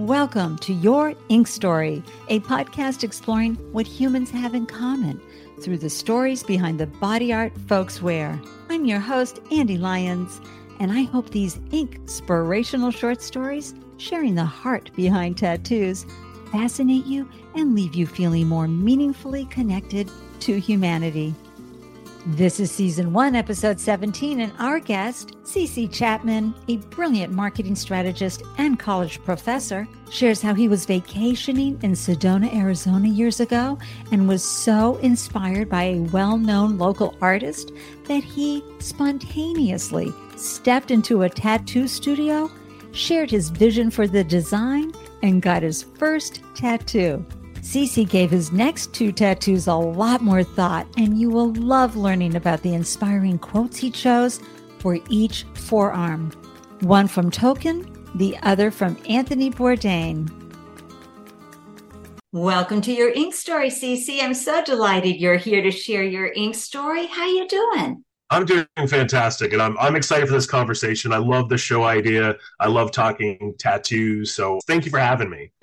Welcome to Your Ink Story, a podcast exploring what humans have in common through the stories behind the body art folks wear. I'm your host, Andy Lyons, and I hope these ink inspirational short stories, sharing the heart behind tattoos, fascinate you and leave you feeling more meaningfully connected to humanity. This is season one, episode 17, and our guest, Cece Chapman, a brilliant marketing strategist and college professor, shares how he was vacationing in Sedona, Arizona years ago and was so inspired by a well known local artist that he spontaneously stepped into a tattoo studio, shared his vision for the design, and got his first tattoo. Cece gave his next two tattoos a lot more thought, and you will love learning about the inspiring quotes he chose for each forearm. One from Tolkien, the other from Anthony Bourdain. Welcome to your ink story, Cece. I'm so delighted you're here to share your ink story. How you doing? I'm doing fantastic, and I'm I'm excited for this conversation. I love the show idea. I love talking tattoos. So thank you for having me.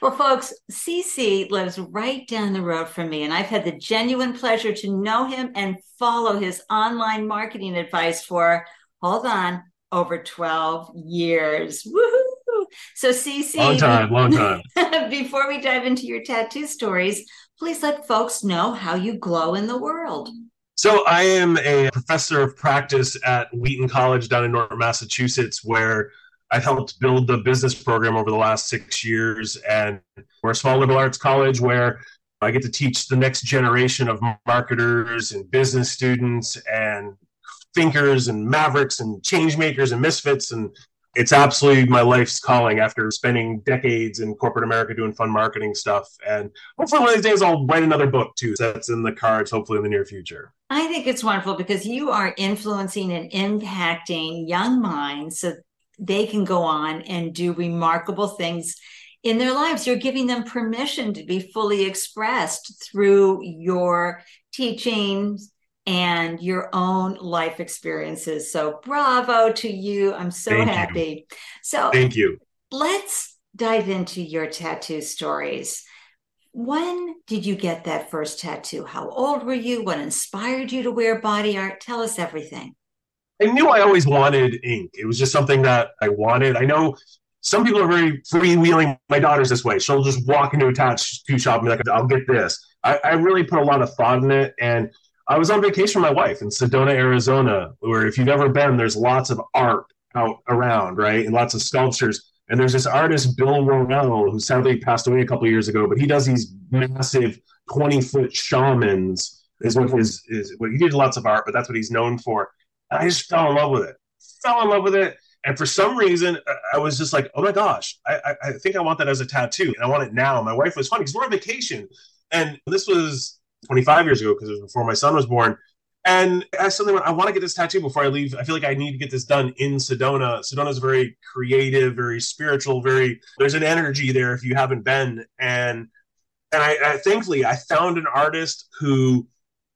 well, folks, CC lives right down the road from me, and I've had the genuine pleasure to know him and follow his online marketing advice for hold on over 12 years. Woohoo! So, CC, long time, long time. before we dive into your tattoo stories, please let folks know how you glow in the world. So I am a professor of practice at Wheaton College down in Norton Massachusetts, where I've helped build the business program over the last six years. And we're a small liberal arts college where I get to teach the next generation of marketers and business students and thinkers and mavericks and change makers and misfits and it's absolutely my life's calling after spending decades in corporate America doing fun marketing stuff. And hopefully one of these days I'll write another book too. So that's in the cards, hopefully in the near future. I think it's wonderful because you are influencing and impacting young minds so they can go on and do remarkable things in their lives. You're giving them permission to be fully expressed through your teachings, and your own life experiences. So, bravo to you. I'm so Thank happy. You. So, Thank you. Let's dive into your tattoo stories. When did you get that first tattoo? How old were you? What inspired you to wear body art? Tell us everything. I knew I always wanted ink. It was just something that I wanted. I know some people are very freewheeling. My daughter's this way. She'll just walk into a tattoo shop and be like, I'll get this. I, I really put a lot of thought in it. And I was on vacation with my wife in Sedona, Arizona, where if you've ever been, there's lots of art out around, right? And lots of sculptures. And there's this artist, Bill Worrell, who sadly passed away a couple years ago, but he does these massive 20 foot shamans, is what his is. Well, he did lots of art, but that's what he's known for. And I just fell in love with it. Fell in love with it. And for some reason, I was just like, oh my gosh, I, I, I think I want that as a tattoo. And I want it now. My wife was funny because we're on vacation. And this was 25 years ago because it was before my son was born. And I suddenly went, I want to get this tattoo before I leave. I feel like I need to get this done in Sedona. Sedona is very creative, very spiritual, very, there's an energy there if you haven't been. And, and I, I thankfully, I found an artist who,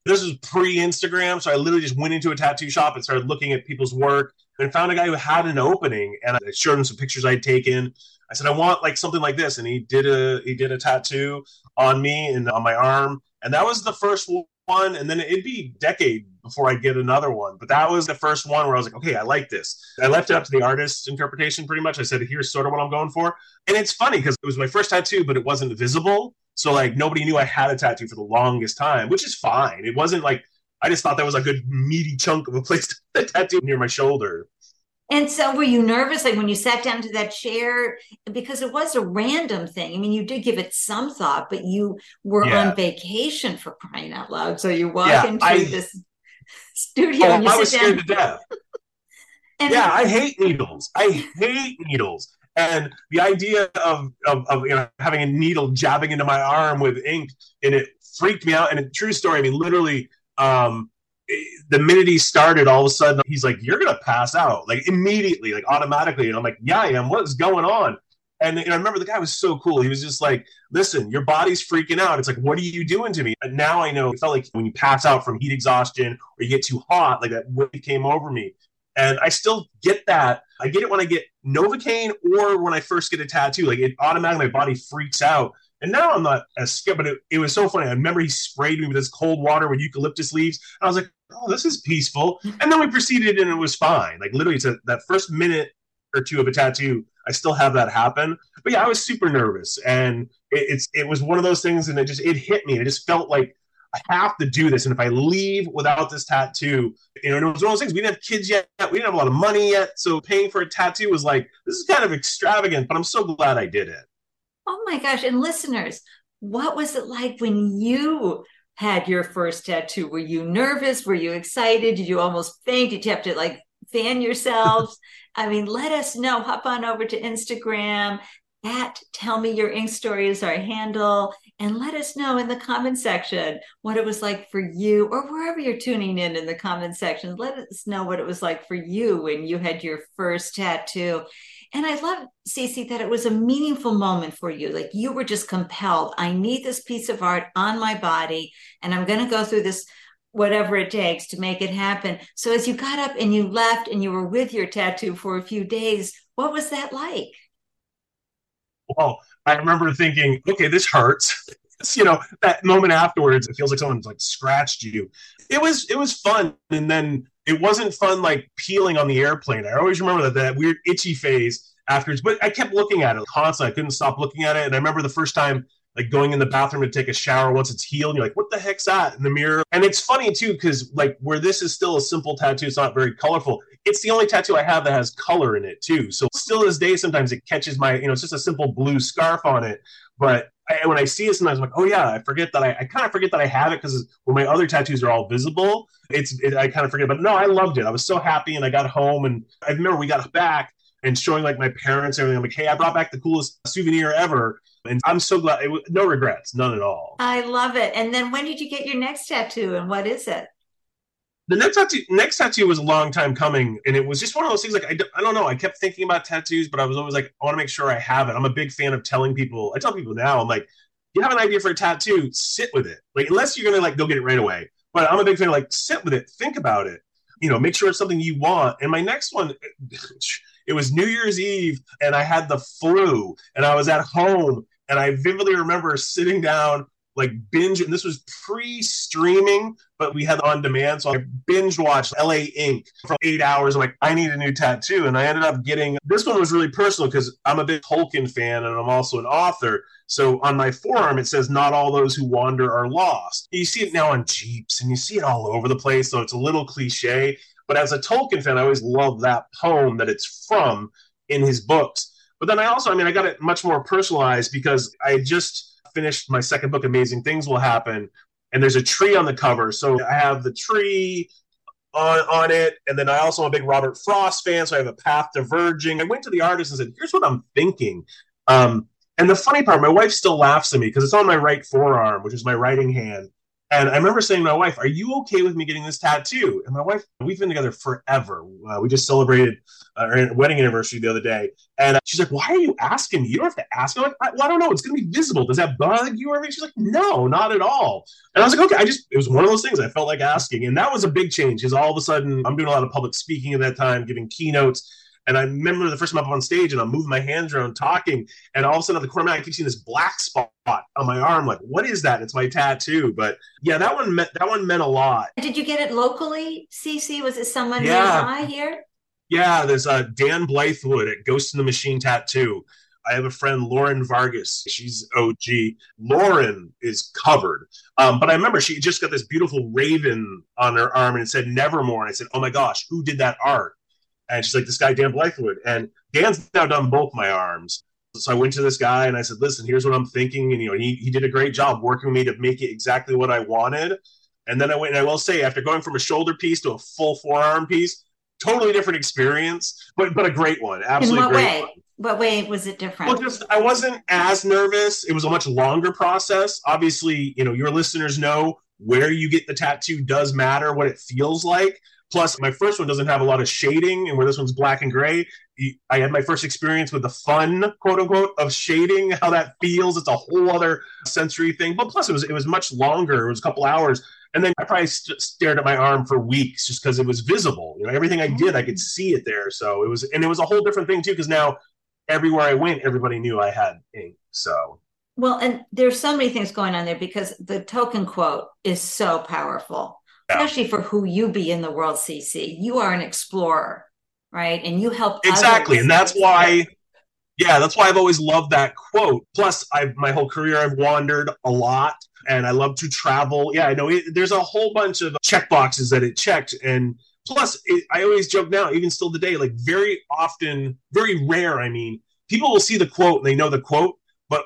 this was pre Instagram. So I literally just went into a tattoo shop and started looking at people's work and found a guy who had an opening. And I showed him some pictures I'd taken. I said, I want like something like this. And he did a, he did a tattoo on me and on my arm and that was the first one and then it'd be a decade before i get another one but that was the first one where i was like okay i like this. I left it up to the artist's interpretation pretty much. I said here's sort of what i'm going for. And it's funny because it was my first tattoo but it wasn't visible. So like nobody knew i had a tattoo for the longest time which is fine. It wasn't like i just thought that was a good meaty chunk of a place to tattoo near my shoulder and so were you nervous like when you sat down to that chair because it was a random thing. I mean, you did give it some thought, but you were yeah. on vacation for crying out loud. So you walk yeah, into I, this studio oh, and you I was sit scared to death. yeah, I hate needles. I hate needles. And the idea of, of, of, you know having a needle jabbing into my arm with ink and it freaked me out. And a true story, I mean, literally, um, the minute he started, all of a sudden he's like, "You're gonna pass out!" Like immediately, like automatically. And I'm like, "Yeah, I am. What's going on?" And, and I remember the guy was so cool. He was just like, "Listen, your body's freaking out. It's like, what are you doing to me?" And now I know. It felt like when you pass out from heat exhaustion or you get too hot, like that wave came over me. And I still get that. I get it when I get Novocaine or when I first get a tattoo. Like it automatically, my body freaks out. And now I'm not as scared, but it, it was so funny. I remember he sprayed me with this cold water with eucalyptus leaves. I was like, oh, this is peaceful. And then we proceeded and it was fine. Like literally, to that first minute or two of a tattoo, I still have that happen. But yeah, I was super nervous. And it, it's it was one of those things and it just it hit me. It just felt like I have to do this. And if I leave without this tattoo, you know, it was one of those things. We didn't have kids yet. We didn't have a lot of money yet. So paying for a tattoo was like, this is kind of extravagant, but I'm so glad I did it. Oh my gosh. And listeners, what was it like when you had your first tattoo? Were you nervous? Were you excited? Did you almost faint? Did you have to like fan yourselves? I mean, let us know. Hop on over to Instagram at Tell Me Your Ink Story is our handle. And let us know in the comment section what it was like for you, or wherever you're tuning in in the comment section. Let us know what it was like for you when you had your first tattoo. And I love, Cece, that it was a meaningful moment for you. Like you were just compelled. I need this piece of art on my body, and I'm going to go through this whatever it takes to make it happen. So as you got up and you left and you were with your tattoo for a few days, what was that like? Well, I remember thinking, okay, this hurts. you know, that moment afterwards, it feels like someone's like scratched you. It was it was fun, and then it wasn't fun like peeling on the airplane. I always remember that that weird itchy phase afterwards. But I kept looking at it constantly. I couldn't stop looking at it. And I remember the first time like going in the bathroom to take a shower once it's healed. And you're like, what the heck's that in the mirror? And it's funny too, because like where this is still a simple tattoo, it's not very colorful. It's the only tattoo I have that has color in it too. So still this day, sometimes it catches my, you know, it's just a simple blue scarf on it. But I, when I see it, sometimes I'm like, oh yeah, I forget that I, I kind of forget that I have it because when my other tattoos are all visible, it's it, I kind of forget. But no, I loved it. I was so happy, and I got home, and I remember we got back and showing like my parents and everything. I'm like, hey, I brought back the coolest souvenir ever. And I'm so glad. It, no regrets, none at all. I love it. And then when did you get your next tattoo, and what is it? The next tattoo, next tattoo was a long time coming, and it was just one of those things. Like I, I don't know. I kept thinking about tattoos, but I was always like, I want to make sure I have it. I'm a big fan of telling people. I tell people now, I'm like, you have an idea for a tattoo, sit with it. Like unless you're gonna like go get it right away. But I'm a big fan of like sit with it, think about it. You know, make sure it's something you want. And my next one, it was New Year's Eve, and I had the flu, and I was at home, and I vividly remember sitting down, like binge, and this was pre-streaming, but we had on demand, so I binge watched LA Ink for eight hours. I'm like, I need a new tattoo, and I ended up getting this one was really personal because I'm a big Tolkien fan, and I'm also an author. So on my forearm, it says, "Not all those who wander are lost." You see it now on Jeeps, and you see it all over the place. So it's a little cliche, but as a Tolkien fan, I always love that poem that it's from in his books. But then I also, I mean, I got it much more personalized because I just finished my second book, Amazing Things Will Happen, and there's a tree on the cover. So I have the tree on, on it, and then I also am a big Robert Frost fan, so I have a path diverging. I went to the artist and said, "Here's what I'm thinking." Um, and the funny part, my wife still laughs at me because it's on my right forearm, which is my writing hand. And I remember saying to my wife, Are you okay with me getting this tattoo? And my wife, we've been together forever. Uh, we just celebrated our wedding anniversary the other day. And she's like, Why are you asking me? You don't have to ask. I'm like, I, well, I don't know. It's going to be visible. Does that bug you or anything? She's like, No, not at all. And I was like, Okay, I just, it was one of those things I felt like asking. And that was a big change because all of a sudden I'm doing a lot of public speaking at that time, giving keynotes. And I remember the first time I'm up on stage and I'm moving my hands around talking, and all of a sudden at the corner, I keep seeing this black spot on my arm. Like, what is that? It's my tattoo. But yeah, that one meant that one meant a lot. Did you get it locally, CC? Was it someone yeah. nearby here? Yeah, there's uh, Dan Blythewood at Ghost in the Machine Tattoo. I have a friend, Lauren Vargas. She's OG. Lauren is covered. Um, but I remember she just got this beautiful raven on her arm and it said Nevermore. And I said, Oh my gosh, who did that art? And she's like, this guy, Dan Blythewood. And Dan's now done both my arms. So I went to this guy and I said, listen, here's what I'm thinking. And, you know, he, he did a great job working with me to make it exactly what I wanted. And then I went, and I will say, after going from a shoulder piece to a full forearm piece, totally different experience, but but a great one. Absolutely In what way? One. What way was it different? Well, just I wasn't as nervous. It was a much longer process. Obviously, you know, your listeners know where you get the tattoo does matter, what it feels like. Plus, my first one doesn't have a lot of shading, and where this one's black and gray, I had my first experience with the fun, quote unquote, of shading, how that feels. It's a whole other sensory thing. But plus, it was it was much longer. It was a couple hours. And then I probably st- stared at my arm for weeks just because it was visible. You know, everything I did, I could mm. see it there. So it was, and it was a whole different thing too, because now everywhere I went, everybody knew I had ink. So well, and there's so many things going on there because the Tolkien quote is so powerful. Especially for who you be in the world, CC. You are an explorer, right? And you help exactly, and that's why. Yeah, that's why I've always loved that quote. Plus, I my whole career I've wandered a lot, and I love to travel. Yeah, I know it, there's a whole bunch of check boxes that it checked, and plus, it, I always joke now, even still today, like very often, very rare. I mean, people will see the quote and they know the quote, but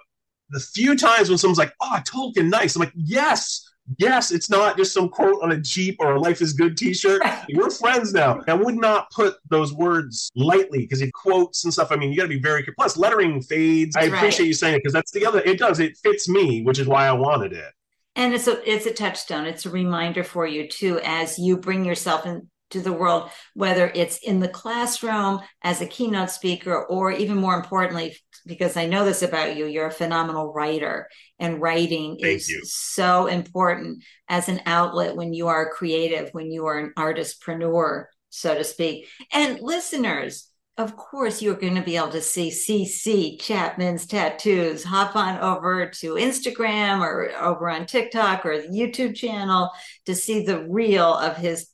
the few times when someone's like, "Oh, Tolkien, nice," I'm like, "Yes." Yes, it's not just some quote on a Jeep or a Life is Good t shirt. We're friends now. I would not put those words lightly because it quotes and stuff. I mean, you got to be very careful. Plus, lettering fades. I appreciate you saying it because that's the other, it does, it fits me, which is why I wanted it. And it's a it's a touchstone. It's a reminder for you too as you bring yourself in, to the world, whether it's in the classroom as a keynote speaker, or even more importantly, because I know this about you, you're a phenomenal writer, and writing Thank is you. so important as an outlet when you are creative, when you are an artistpreneur, so to speak. And listeners, of course, you're going to be able to see CC Chapman's tattoos. Hop on over to Instagram or over on TikTok or the YouTube channel to see the reel of his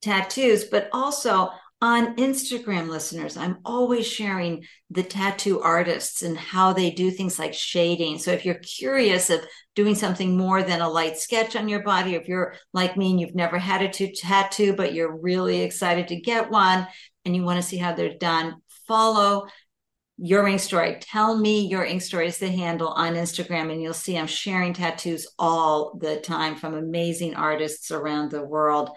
tattoos, but also on Instagram, listeners, I'm always sharing the tattoo artists and how they do things like shading. So if you're curious of doing something more than a light sketch on your body, if you're like me and you've never had a tattoo, but you're really excited to get one and you want to see how they're done, follow your ink story. Tell me your ink story is the handle on Instagram, and you'll see I'm sharing tattoos all the time from amazing artists around the world.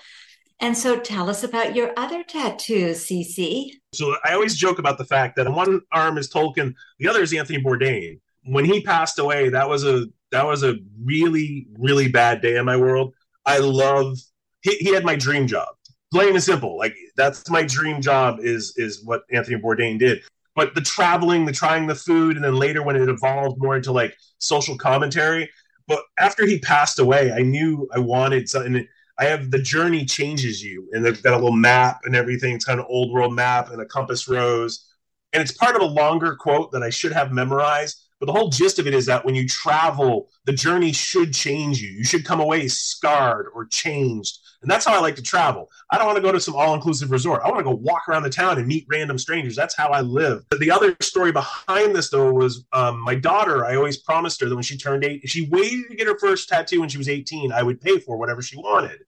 And so tell us about your other tattoos, CC. So I always joke about the fact that one arm is Tolkien, the other is Anthony Bourdain. When he passed away, that was a that was a really, really bad day in my world. I love he, he had my dream job. Plain and simple. Like that's my dream job is is what Anthony Bourdain did. But the traveling, the trying the food, and then later when it evolved more into like social commentary. But after he passed away, I knew I wanted something I have the journey changes you, and they've got a little map and everything. It's kind of old world map and a compass rose, and it's part of a longer quote that I should have memorized. But the whole gist of it is that when you travel, the journey should change you. You should come away scarred or changed. And that's how I like to travel. I don't want to go to some all inclusive resort. I want to go walk around the town and meet random strangers. That's how I live. The other story behind this, though, was um, my daughter. I always promised her that when she turned eight, if she waited to get her first tattoo when she was 18, I would pay for whatever she wanted.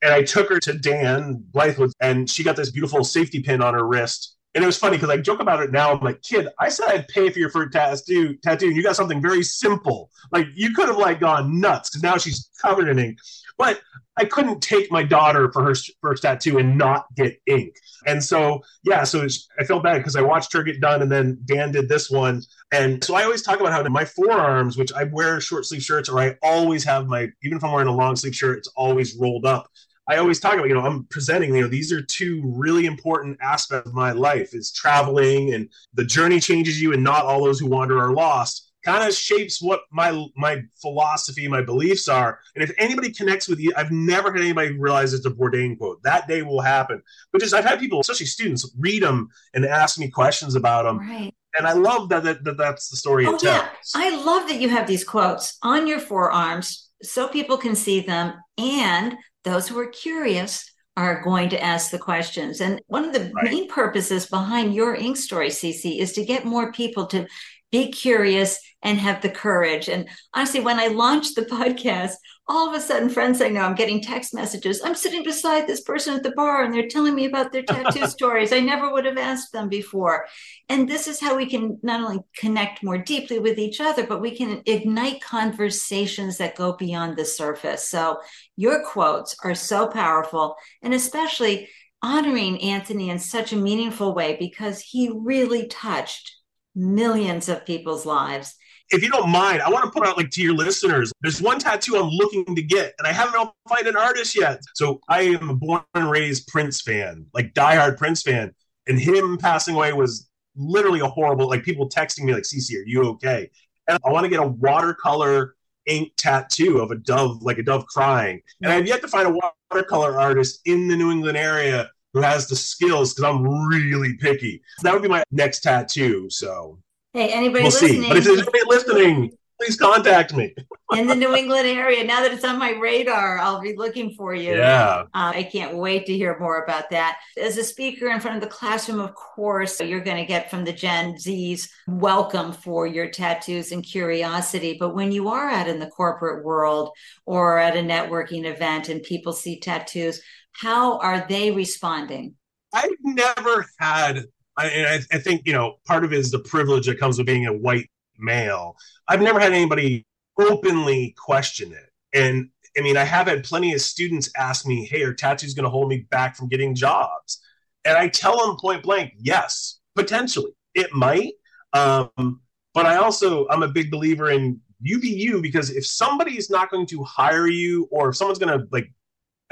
And I took her to Dan Blythewood, and she got this beautiful safety pin on her wrist and it was funny because I joke about it now. I'm like, kid, I said I'd pay for your first tattoo, tattoo, and you got something very simple. Like you could have like gone nuts because now she's covered in ink. But I couldn't take my daughter for her first tattoo and not get ink. And so, yeah, so I felt bad because I watched her get done, and then Dan did this one. And so I always talk about how my forearms, which I wear short sleeve shirts, or I always have my, even if I'm wearing a long sleeve shirt, it's always rolled up. I always talk about, you know, I'm presenting, you know, these are two really important aspects of my life is traveling and the journey changes you and not all those who wander are lost kind of shapes what my my philosophy, my beliefs are. And if anybody connects with you, I've never had anybody realize it's a Bourdain quote. That day will happen. But just I've had people, especially students, read them and ask me questions about them. Right. And I love that, that, that that's the story oh, it tells. Yeah. I love that you have these quotes on your forearms so people can see them and those who are curious are going to ask the questions. And one of the right. main purposes behind your ink story, CC, is to get more people to be curious and have the courage. And honestly, when I launched the podcast, all of a sudden, friends I know, I'm getting text messages. I'm sitting beside this person at the bar and they're telling me about their tattoo stories. I never would have asked them before. And this is how we can not only connect more deeply with each other, but we can ignite conversations that go beyond the surface. So your quotes are so powerful, and especially honoring Anthony in such a meaningful way because he really touched millions of people's lives if you don't mind, I want to put out like to your listeners. There's one tattoo I'm looking to get, and I haven't found an artist yet. So I am a born and raised Prince fan, like diehard Prince fan, and him passing away was literally a horrible. Like people texting me like, "CC, are you okay?" And I want to get a watercolor ink tattoo of a dove, like a dove crying. And I've yet to find a watercolor artist in the New England area who has the skills because I'm really picky. That would be my next tattoo. So hey, anybody we'll listening? See. But if there's anybody listening, please contact me. in the New England area. Now that it's on my radar, I'll be looking for you. Yeah. Uh, I can't wait to hear more about that. As a speaker in front of the classroom, of course, you're going to get from the Gen Z's welcome for your tattoos and curiosity. But when you are out in the corporate world or at a networking event and people see tattoos, how are they responding? I've never had and I, I, think you know part of it is the privilege that comes with being a white male. I've never had anybody openly question it. And I mean, I have had plenty of students ask me, hey, are tattoos going to hold me back from getting jobs? And I tell them point blank, yes, potentially. It might. Um, but I also, I'm a big believer in you be you because if somebody is not going to hire you or if someone's going to like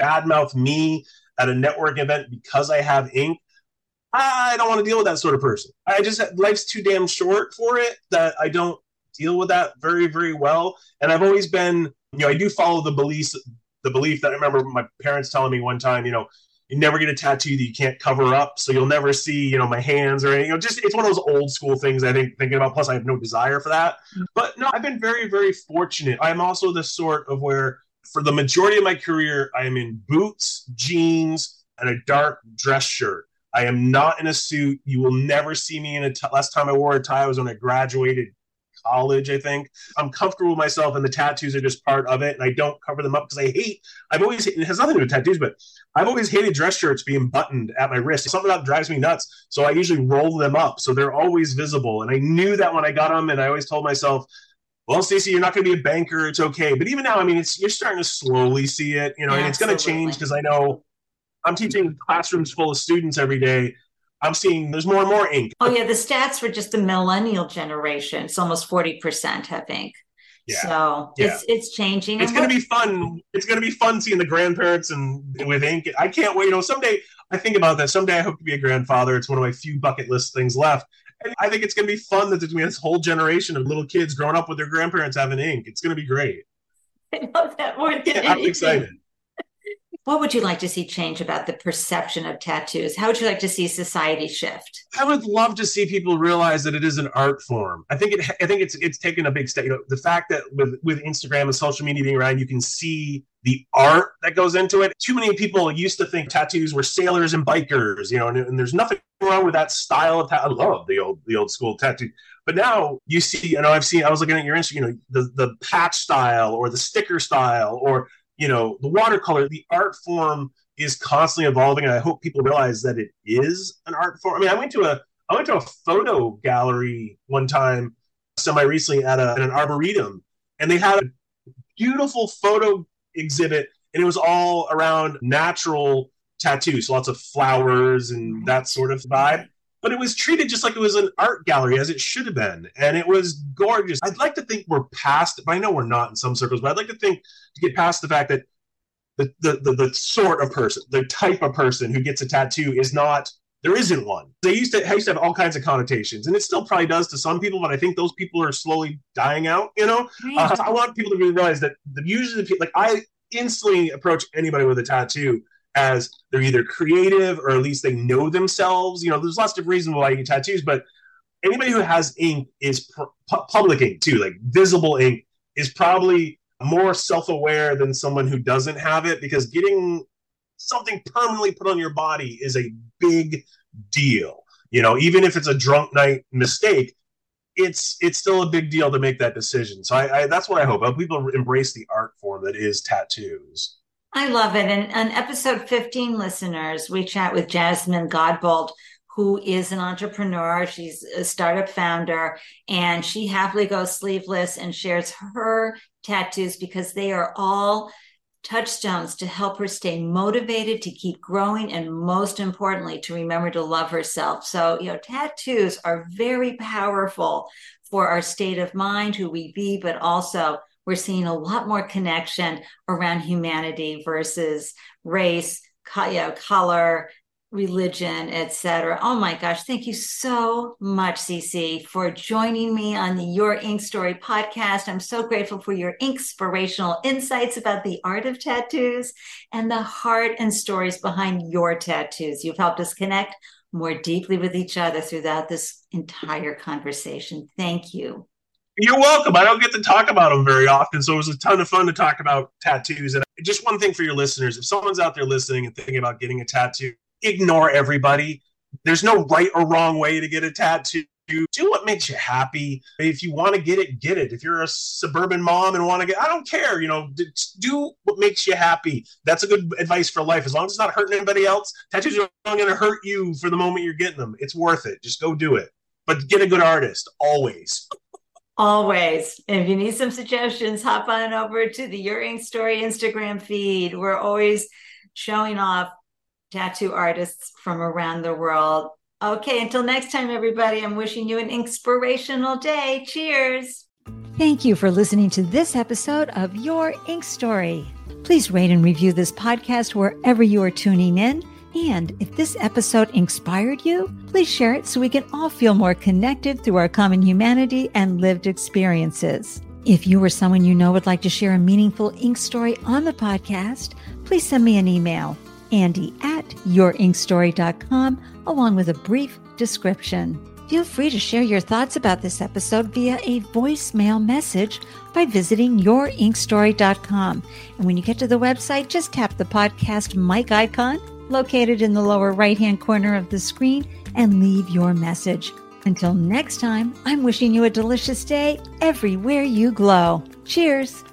badmouth me at a network event because I have ink, I don't want to deal with that sort of person. I just life's too damn short for it that I don't deal with that very very well. And I've always been, you know, I do follow the beliefs, the belief that I remember my parents telling me one time, you know, you never get a tattoo that you can't cover up, so you'll never see, you know, my hands or anything. You know, just it's one of those old school things. I think thinking about. Plus, I have no desire for that. Mm. But no, I've been very very fortunate. I'm also the sort of where for the majority of my career, I am in boots, jeans, and a dark dress shirt. I am not in a suit. You will never see me in a. T- last time I wore a tie I was when I graduated college, I think. I'm comfortable with myself, and the tattoos are just part of it. And I don't cover them up because I hate. I've always it has nothing to do with tattoos, but I've always hated dress shirts being buttoned at my wrist. Something that drives me nuts. So I usually roll them up so they're always visible. And I knew that when I got them, and I always told myself. Well, Stacey, you're not going to be a banker. It's okay. But even now, I mean, it's you're starting to slowly see it, you know, and it's going to change because I know I'm teaching classrooms full of students every day. I'm seeing there's more and more ink. Oh yeah, the stats for just the millennial generation, it's almost 40% have ink. Yeah. So yeah. it's it's changing. It's going to be fun. It's going to be fun seeing the grandparents and with ink. I can't wait. You know, someday I think about that. Someday I hope to be a grandfather. It's one of my few bucket list things left. I think it's going to be fun that there's going to be this whole generation of little kids growing up with their grandparents having ink. It's going to be great. I love that more than yeah, I'm excited. What would you like to see change about the perception of tattoos? How would you like to see society shift? I would love to see people realize that it is an art form. I think it. I think it's it's taken a big step. You know, the fact that with with Instagram and social media being around, you can see the art that goes into it. Too many people used to think tattoos were sailors and bikers. You know, and, and there's nothing wrong with that style of tattoo. I love the old the old school tattoo. But now you see, you know, I've seen. I was looking at your Instagram. You know, the the patch style or the sticker style or you know, the watercolor, the art form is constantly evolving, and I hope people realize that it is an art form. I mean, I went to a I went to a photo gallery one time, semi recently at, a, at an arboretum, and they had a beautiful photo exhibit, and it was all around natural tattoos, lots of flowers and that sort of vibe but it was treated just like it was an art gallery as it should have been and it was gorgeous. I'd like to think we're past but i know we're not in some circles but i'd like to think to get past the fact that the, the, the, the sort of person the type of person who gets a tattoo is not there isn't one. They used to I used to have all kinds of connotations and it still probably does to some people but i think those people are slowly dying out you know? Uh, i want people to realize that the usually like i instantly approach anybody with a tattoo as they're either creative or at least they know themselves. You know, there's lots of reasons why you get tattoos, but anybody who has ink is pu- public ink too, like visible ink is probably more self-aware than someone who doesn't have it because getting something permanently put on your body is a big deal. You know, even if it's a drunk night mistake, it's it's still a big deal to make that decision. So I, I that's what I hope. I hope people embrace the art form that is tattoos. I love it. And on episode 15, listeners, we chat with Jasmine Godbold, who is an entrepreneur. She's a startup founder, and she happily goes sleeveless and shares her tattoos because they are all touchstones to help her stay motivated to keep growing and most importantly to remember to love herself so you know tattoos are very powerful for our state of mind who we be but also we're seeing a lot more connection around humanity versus race, you know, color, religion, etc. Oh my gosh, thank you so much, CC, for joining me on the Your Ink Story podcast. I'm so grateful for your inspirational insights about the art of tattoos and the heart and stories behind your tattoos. You've helped us connect more deeply with each other throughout this entire conversation. Thank you. You're welcome. I don't get to talk about them very often, so it was a ton of fun to talk about tattoos. And just one thing for your listeners: if someone's out there listening and thinking about getting a tattoo, ignore everybody. There's no right or wrong way to get a tattoo. Do what makes you happy. If you want to get it, get it. If you're a suburban mom and want to get, I don't care. You know, do what makes you happy. That's a good advice for life. As long as it's not hurting anybody else, tattoos are not going to hurt you for the moment you're getting them. It's worth it. Just go do it. But get a good artist always. Always. If you need some suggestions, hop on over to the Your Ink Story Instagram feed. We're always showing off tattoo artists from around the world. Okay, until next time, everybody, I'm wishing you an inspirational day. Cheers. Thank you for listening to this episode of Your Ink Story. Please rate and review this podcast wherever you are tuning in. And if this episode inspired you, please share it so we can all feel more connected through our common humanity and lived experiences. If you or someone you know would like to share a meaningful ink story on the podcast, please send me an email Andy at yourinkstory.com, along with a brief description. Feel free to share your thoughts about this episode via a voicemail message by visiting yourinkstory.com. And when you get to the website, just tap the podcast mic icon located in the lower right hand corner of the screen and leave your message. Until next time, I'm wishing you a delicious day everywhere you glow. Cheers.